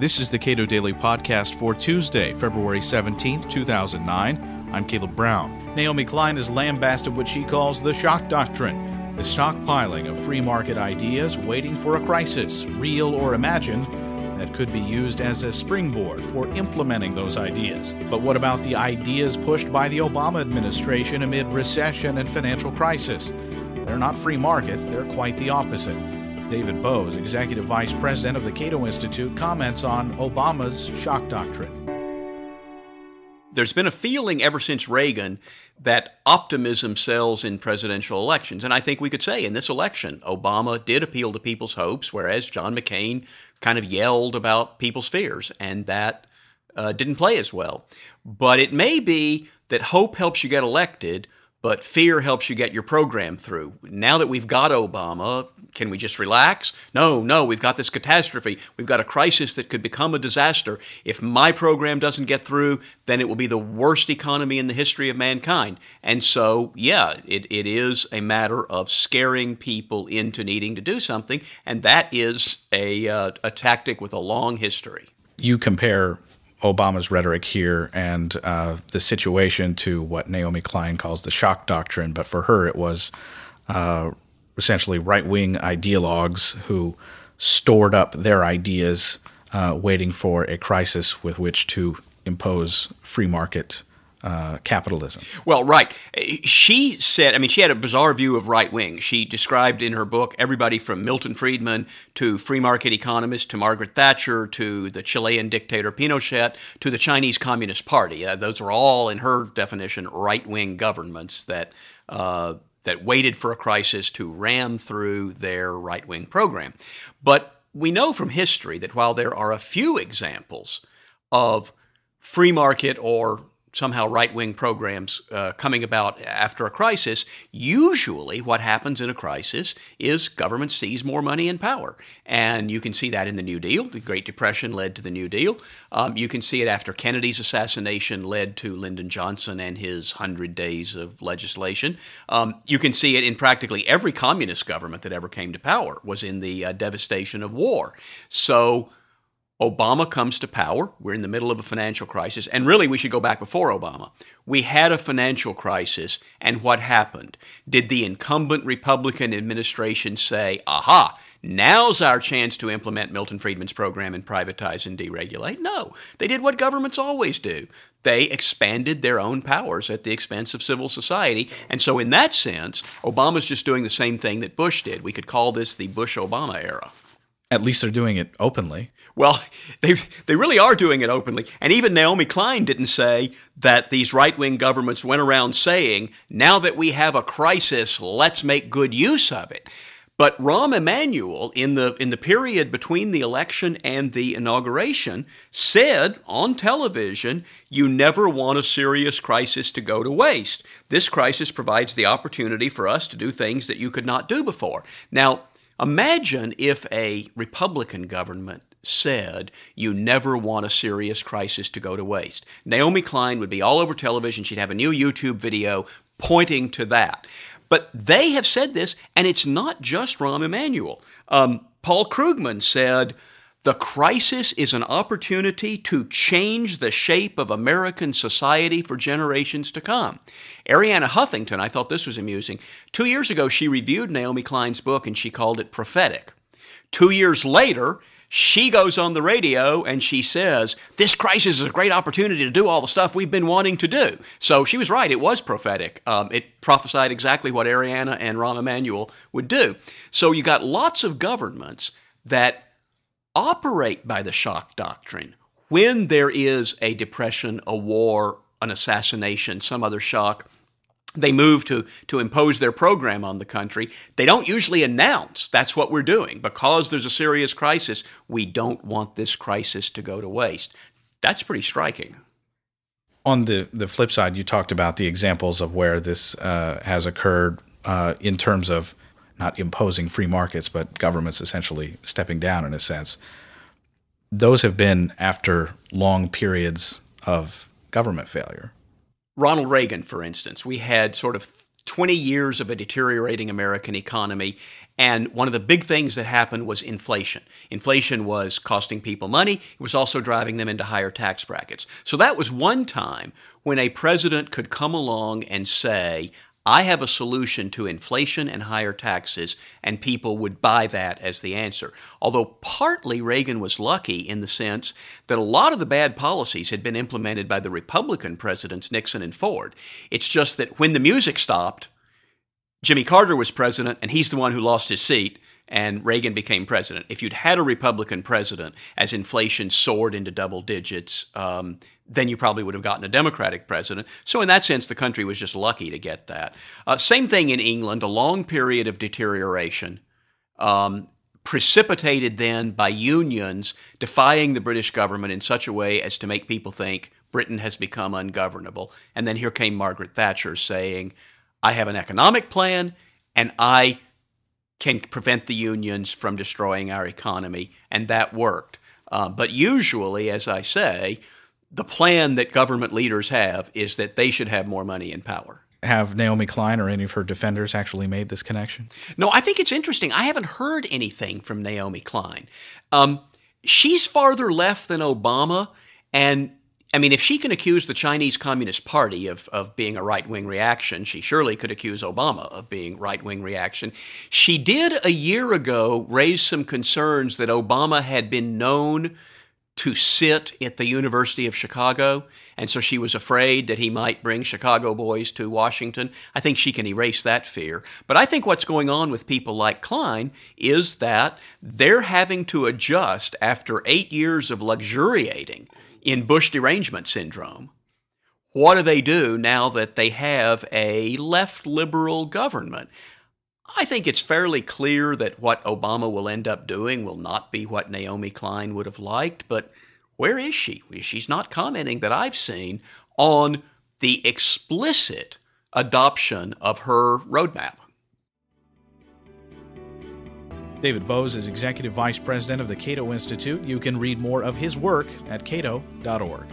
This is the Cato Daily Podcast for Tuesday, February 17th, 2009. I'm Caleb Brown. Naomi Klein has lambasted what she calls the shock doctrine, the stockpiling of free market ideas waiting for a crisis, real or imagined, that could be used as a springboard for implementing those ideas. But what about the ideas pushed by the Obama administration amid recession and financial crisis? They're not free market, they're quite the opposite. David Boaz, Executive Vice President of the Cato Institute, comments on Obama's shock doctrine. There's been a feeling ever since Reagan that optimism sells in presidential elections. And I think we could say in this election, Obama did appeal to people's hopes, whereas John McCain kind of yelled about people's fears, and that uh, didn't play as well. But it may be that hope helps you get elected, but fear helps you get your program through. Now that we've got Obama, can we just relax? No, no, we've got this catastrophe. We've got a crisis that could become a disaster. If my program doesn't get through, then it will be the worst economy in the history of mankind. And so, yeah, it, it is a matter of scaring people into needing to do something, and that is a, uh, a tactic with a long history. You compare Obama's rhetoric here and uh, the situation to what Naomi Klein calls the shock doctrine, but for her it was uh, essentially right wing ideologues who stored up their ideas, uh, waiting for a crisis with which to impose free market uh, capitalism. Well, right. She said, I mean, she had a bizarre view of right wing. She described in her book everybody from Milton Friedman to free market economists to Margaret Thatcher to the Chilean dictator Pinochet to the Chinese Communist Party. Uh, those are all, in her definition, right wing governments that. Uh, that waited for a crisis to ram through their right wing program. But we know from history that while there are a few examples of free market or somehow right wing programs uh, coming about after a crisis, usually what happens in a crisis is government sees more money and power. And you can see that in the New Deal. The Great Depression led to the New Deal. Um, you can see it after Kennedy's assassination led to Lyndon Johnson and his 100 days of legislation. Um, you can see it in practically every communist government that ever came to power was in the uh, devastation of war. So Obama comes to power. We're in the middle of a financial crisis. And really, we should go back before Obama. We had a financial crisis, and what happened? Did the incumbent Republican administration say, aha, now's our chance to implement Milton Friedman's program and privatize and deregulate? No. They did what governments always do. They expanded their own powers at the expense of civil society. And so, in that sense, Obama's just doing the same thing that Bush did. We could call this the Bush Obama era. At least they're doing it openly. Well, they, they really are doing it openly. And even Naomi Klein didn't say that these right wing governments went around saying, now that we have a crisis, let's make good use of it. But Rahm Emanuel, in the, in the period between the election and the inauguration, said on television, you never want a serious crisis to go to waste. This crisis provides the opportunity for us to do things that you could not do before. Now, imagine if a Republican government said, You never want a serious crisis to go to waste. Naomi Klein would be all over television. She'd have a new YouTube video pointing to that. But they have said this, and it's not just Rahm Emanuel. Um, Paul Krugman said, the crisis is an opportunity to change the shape of American society for generations to come. Arianna Huffington, I thought this was amusing. Two years ago, she reviewed Naomi Klein's book and she called it prophetic. Two years later, she goes on the radio and she says, This crisis is a great opportunity to do all the stuff we've been wanting to do. So she was right. It was prophetic. Um, it prophesied exactly what Arianna and Rahm Emanuel would do. So you got lots of governments that operate by the shock doctrine. When there is a depression, a war, an assassination, some other shock, they move to, to impose their program on the country. They don't usually announce that's what we're doing. Because there's a serious crisis, we don't want this crisis to go to waste. That's pretty striking. On the, the flip side, you talked about the examples of where this uh, has occurred uh, in terms of not imposing free markets, but governments essentially stepping down in a sense. Those have been after long periods of government failure. Ronald Reagan, for instance, we had sort of 20 years of a deteriorating American economy, And one of the big things that happened was inflation. Inflation was costing people money, it was also driving them into higher tax brackets. So that was one time when a president could come along and say, I have a solution to inflation and higher taxes, and people would buy that as the answer. Although partly Reagan was lucky in the sense that a lot of the bad policies had been implemented by the Republican presidents, Nixon and Ford. It's just that when the music stopped, Jimmy Carter was president, and he's the one who lost his seat, and Reagan became president. If you'd had a Republican president as inflation soared into double digits, um, then you probably would have gotten a Democratic president. So, in that sense, the country was just lucky to get that. Uh, same thing in England, a long period of deterioration, um, precipitated then by unions defying the British government in such a way as to make people think Britain has become ungovernable. And then here came Margaret Thatcher saying, I have an economic plan and I can prevent the unions from destroying our economy. And that worked. Uh, but usually, as I say, the plan that government leaders have is that they should have more money and power. Have Naomi Klein or any of her defenders actually made this connection? No, I think it's interesting. I haven't heard anything from Naomi Klein. Um, she's farther left than Obama, and I mean, if she can accuse the Chinese Communist Party of, of being a right wing reaction, she surely could accuse Obama of being right wing reaction. She did a year ago raise some concerns that Obama had been known to sit at the University of Chicago, and so she was afraid that he might bring Chicago boys to Washington. I think she can erase that fear. But I think what's going on with people like Klein is that they're having to adjust after eight years of luxuriating in Bush derangement syndrome. What do they do now that they have a left liberal government? I think it's fairly clear that what Obama will end up doing will not be what Naomi Klein would have liked, but where is she? She's not commenting that I've seen on the explicit adoption of her roadmap. David Boaz is Executive Vice President of the Cato Institute. You can read more of his work at cato.org.